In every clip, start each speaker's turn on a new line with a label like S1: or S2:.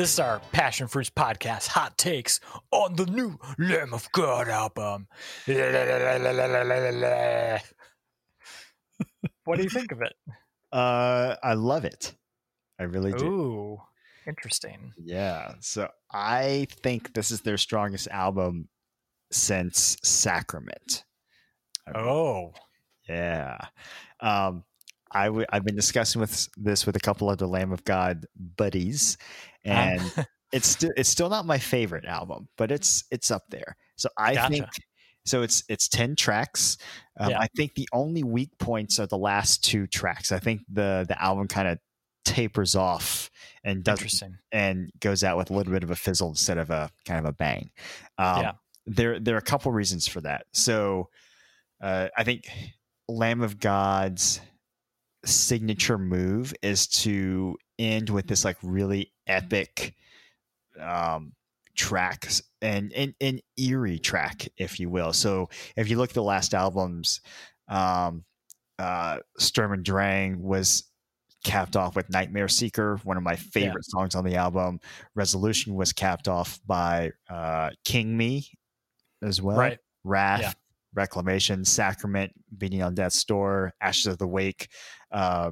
S1: This is our Passion Fruits podcast, hot takes on the new Lamb of God album. what do you think of it?
S2: Uh, I love it. I really do.
S1: Ooh, interesting.
S2: Yeah. So I think this is their strongest album since Sacrament.
S1: Oh,
S2: Yeah. Um, I w- I've been discussing with this with a couple of the Lamb of God buddies, and
S1: Um,
S2: it's still it's still not my favorite album, but it's it's up there. So I
S1: Gotcha.
S2: think so. It's it's ten tracks. Um,
S1: Yeah.
S2: I think the only weak points are the last two tracks. I think the the album kind of tapers off and does and goes out with a little bit of a fizzle instead of a kind of a bang. Um,
S1: Yeah.
S2: There there are a couple reasons for that. So uh, I think Lamb of God's signature move is to end with this like really epic um tracks and an an eerie track if you will. So if you look at the last albums um uh sturm and drang was capped off with nightmare seeker one of my favorite songs on the album. Resolution was capped off by uh king me as well.
S1: Right.
S2: wrath
S1: Yeah.
S2: Reclamation sacrament beating on death's door ashes of the wake uh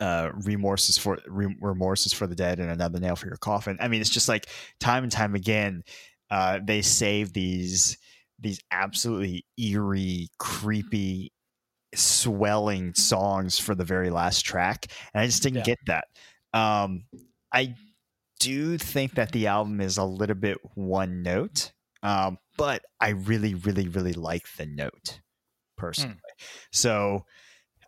S2: uh remorses for re- remorses for the dead and another nail for your coffin. I mean it's just like time and time again uh they save these these absolutely eerie creepy swelling songs for the very last track and i just didn't
S1: Yeah.
S2: get that. Um i do think that the album is a little bit one note. Um but i really really really like the note personally so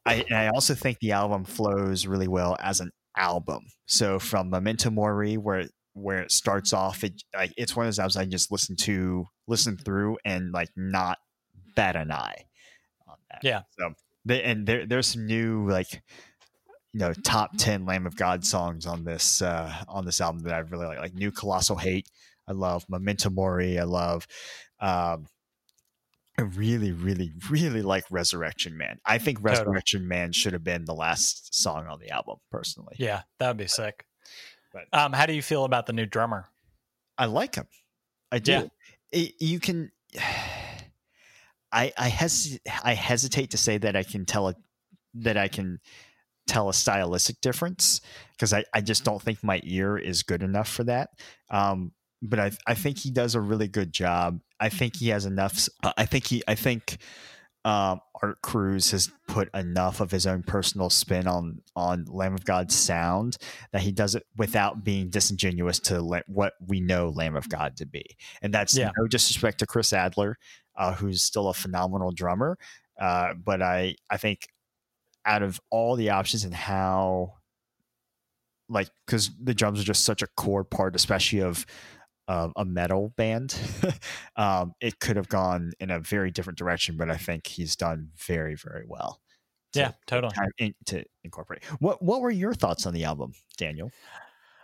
S2: I, I also think the album flows really well as an album. So from Memento Mori, where where it starts off, it like it's one of those albums I just listen to, listen through, and like not bat an eye on that.
S1: Yeah.
S2: So they, and there there's some new like you know top ten Lamb of God songs on this uh on this album that I really like, like New Colossal Hate. I love Memento Mori. I love. Um, I really, really, really like Resurrection Man. I think
S1: Totally.
S2: Resurrection Man should have been the last song on the album, personally.
S1: Yeah, that would be sick.
S2: But-
S1: Um, how do you feel about the new drummer?
S2: I like him. I do.
S1: Yeah.
S2: It- you can. I I hes I hesitate to say that I can tell a that I can tell a stylistic difference because I, I just don't think my ear is good enough for that. Um, but I I think he does a really good job. I think he has enough. I think he I think um, Art Cruz has put enough of his own personal spin on on Lamb of God's sound that he does it without being disingenuous to la- what we know Lamb of God to be. And that's
S1: Yeah.
S2: no disrespect to Chris Adler, uh, who's still a phenomenal drummer. Uh, but I I think out of all the options and how like because the drums are just such a core part, especially of uh, a metal band. um, it could have gone in a very different direction, but I think he's done very, very well. to-
S1: Yeah, totally.
S2: in- to incorporate. What What were your thoughts on the album, Daniel?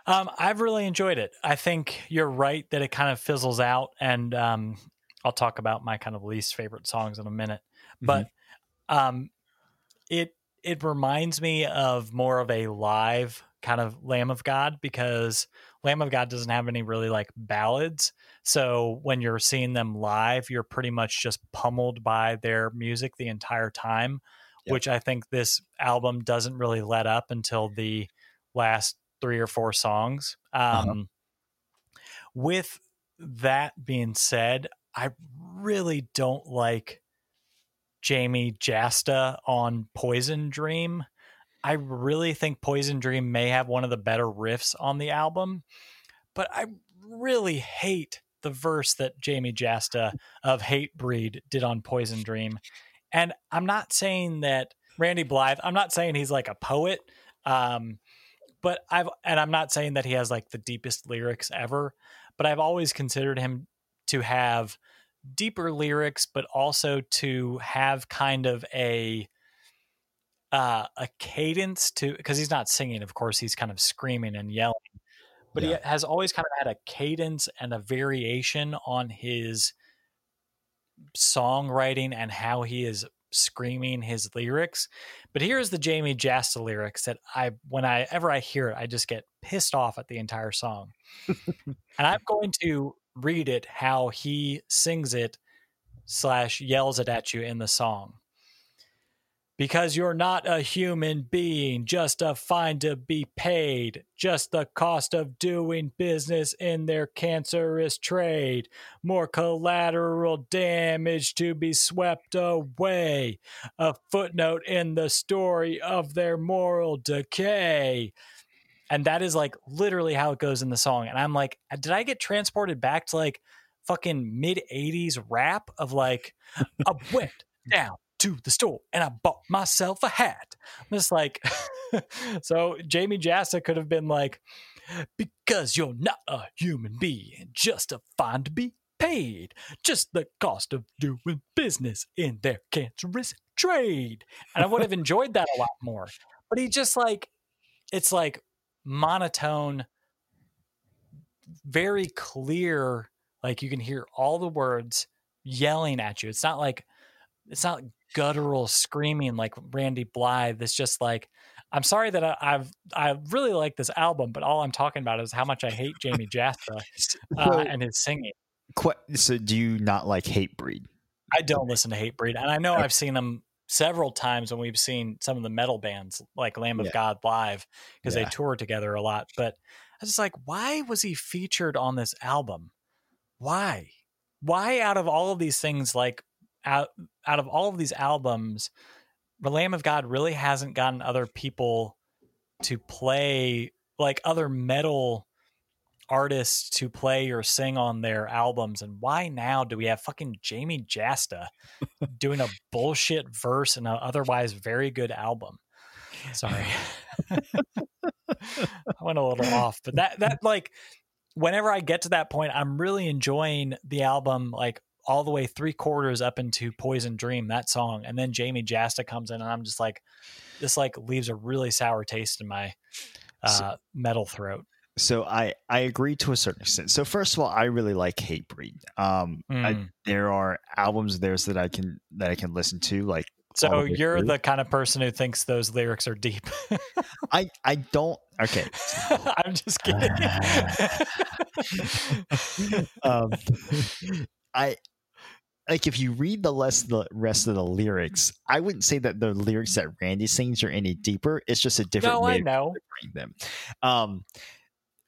S1: Um, I've really enjoyed it. I think you're right that it kind of fizzles out, and um, I'll talk about my kind of least favorite songs in a minute. But um, it it reminds me of more of a live kind of Lamb of God because Lamb of God doesn't have any really like ballads. So when you're seeing them live, you're pretty much just pummeled by their music the entire time,
S2: Yeah.
S1: which I think this album doesn't really let up until the last three or four songs. Um,
S2: Uh-huh.
S1: With that being said, I really don't like Jamey Jasta on Poison Dream. I really think Poison Dream may have one of the better riffs on the album, but I really hate the verse that Jamey Jasta of Hatebreed did on Poison Dream. And I'm not saying that Randy Blythe, I'm not saying he's like a poet. Um, but I've and I'm not saying that he has like the deepest lyrics ever, but I've always considered him to have deeper lyrics, but also to have kind of a uh, a cadence to because he's not singing, of course, he's kind of screaming and yelling, but
S2: Yeah.
S1: he has always kind of had a cadence and a variation on his songwriting and how he is screaming his lyrics. But here's the Jamey Jasta lyrics that I when I ever I hear it, I just get pissed off at the entire song. and I'm going to read it how he sings it slash yells it at you in the song because you're not a human being, just a fine to be paid, just the cost of doing business in their cancerous trade, more collateral damage to be swept away, a footnote in the story of their moral decay. And that is like literally how it goes in the song. And I'm like, did I get transported back to like fucking mid 80s rap of like, a went down to the store and I bought myself a hat. I'm just like, so Jamey Jasta could have been like, because you're not a human being, just a fine to be paid, just the cost of doing business in their cancerous trade. And I would have enjoyed that a lot more. But he just like, it's like monotone, very clear. Like you can hear all the words yelling at you. It's not like, it's not guttural screaming like Randy Blythe. It's just like I'm sorry that I, have I really like this album, but all I'm talking about is how much I hate Jamey Jasta uh, and his singing.
S2: So, do you not like Hatebreed?
S1: I don't listen to Hatebreed, and I know okay. I've seen them several times when we've seen some of the metal bands like Lamb of yeah. God live because yeah. they tour together a lot. But I was just like, why was he featured on this album? Why? Why out of all of these things like out out of all of these albums, the Lamb of God really hasn't gotten other people to play like other metal artists to play or sing on their albums. And why now do we have fucking Jamey Jasta doing a bullshit verse in an otherwise very good album? Sorry. I went a little off, but that that like whenever I get to that point, I'm really enjoying the album like all the way three quarters up into Poison Dream, that song, and then Jamey Jasta comes in, and I'm just like, this like leaves a really sour taste in my uh, so, metal throat.
S2: So I I agree to a certain extent. So first of all, I really like Hatebreed. Um, mm. I, there are albums of theirs that I can that I can listen to, like
S1: so you're the kind of person who thinks those lyrics are deep.
S2: I I don't. Okay,
S1: I'm just kidding.
S2: um, I like if you read the rest the rest of the lyrics, I wouldn't say that the lyrics that Randy sings are any deeper. It's just a different
S1: no,
S2: way
S1: I know.
S2: of them. Um,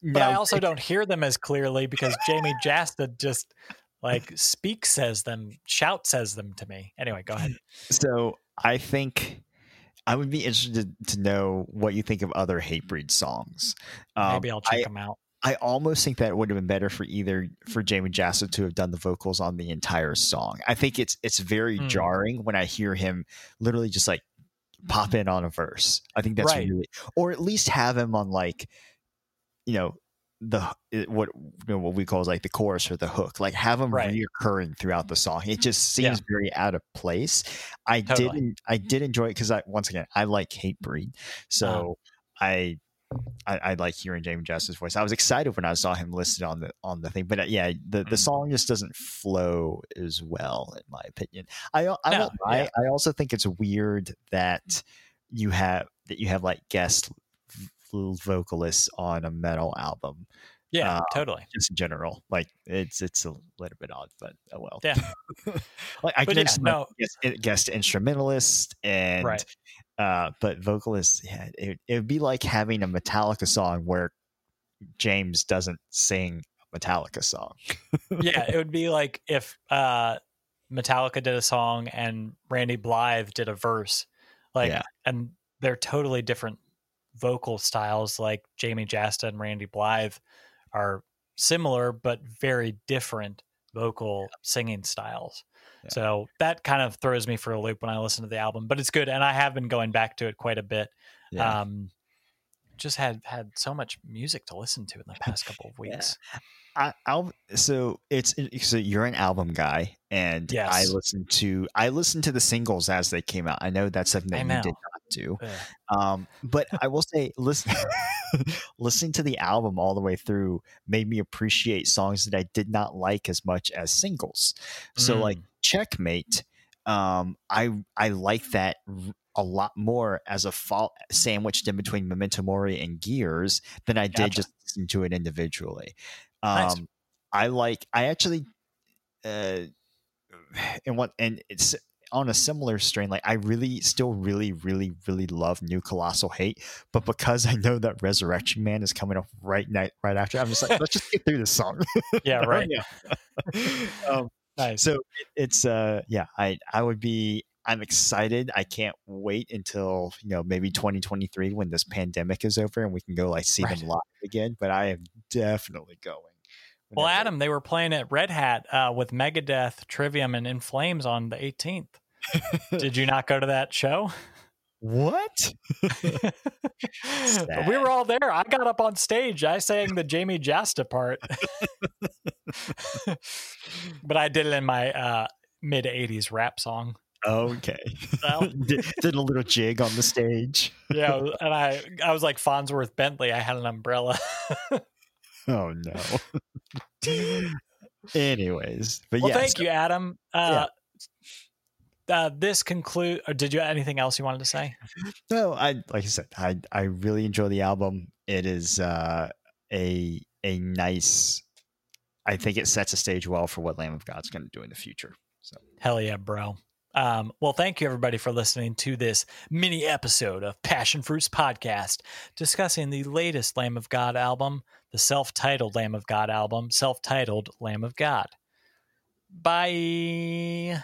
S1: but now, I also don't hear them as clearly because Jamey Jasta just like speak says them, shout says them to me. Anyway, go ahead.
S2: So I think I would be interested to know what you think of other Hatebreed songs.
S1: Um, Maybe I'll check I, them out.
S2: I almost think that it would have been better for either for Jamey Jasta to have done the vocals on the entire song. I think it's it's very mm. jarring when I hear him literally just like pop in on a verse. I think that's right. really, or at least have him on like, you know, the what you know, what we call like the chorus or the hook. Like have him right. reoccurring throughout the song. It just seems yeah. very out of place. I totally. didn't. I did enjoy it because I once again I like Hatebreed, so uh, I I, I, like hearing Jamey Jasta's voice. I was excited when I saw him listed on the on the thing, but uh, yeah, the, the mm-hmm. song just doesn't flow as well, in my opinion. I I, no, I, yeah. I also think it's weird that you have that you have like guest vocalists on a metal album.
S1: Yeah, uh, totally.
S2: Just in general, like it's it's a little bit odd, but oh well.
S1: Yeah.
S2: like I but can yeah, no. guest, guest instrumentalist and
S1: right.
S2: Uh, but vocalists, yeah, it, it would be like having a Metallica song where James doesn't sing a Metallica song.
S1: yeah, it would be like if uh, Metallica did a song and Randy Blythe did a verse, like, yeah. and they're totally different vocal styles. Like Jamey Jasta and Randy Blythe are similar but very different vocal singing styles. So that kind of throws me for a loop when I listen to the album, but it's good, and I have been going back to it quite a bit. Yeah. Um, just had had so much music to listen to in the past couple of weeks.
S2: yeah. I, I'll, so it's so you're an album guy, and yes. I listen to I listen to the singles as they came out. I know that's something that you did do, um, but I will say, listen, listening to the album all the way through made me appreciate songs that I did not like as much as singles. So, mm. like Checkmate, um, I I like that a lot more as a fall sandwiched in between Memento Mori and Gears than I did gotcha. just listening to it individually. Um, nice. I like. I actually, uh, and what and it's on a similar strain. Like I really, still, really, really, really love New Colossal Hate, but because I know that Resurrection Man is coming up right night right after, I'm just like, let's just get through this song.
S1: Yeah, right.
S2: um, nice. So it's uh, yeah, I I would be I'm excited. I can't wait until you know maybe 2023 when this pandemic is over and we can go like see right. them live again. But I am definitely going.
S1: Well, Adam, they were playing at Red Hat uh, with Megadeth, Trivium, and In Flames on the 18th. Did you not go to that show?
S2: What?
S1: we were all there. I got up on stage. I sang the Jamey Jasta part. but I did it in my uh, mid 80s rap song.
S2: Okay. So. did, did, a little jig on the stage.
S1: yeah, and I I was like Fonzworth Bentley. I had an umbrella.
S2: oh no. Anyways, but
S1: well,
S2: yeah,
S1: thank you, Adam. Uh, yeah. Uh, this conclude. Or did you anything else you wanted to say?
S2: No, I like I said, I I really enjoy the album. It is uh, a a nice. I think it sets a stage well for what Lamb of God's going to do in the future. So
S1: hell yeah, bro. Um, well, thank you everybody for listening to this mini episode of Passion Fruits Podcast, discussing the latest Lamb of God album, the self titled Lamb of God album, self titled Lamb of God. Bye.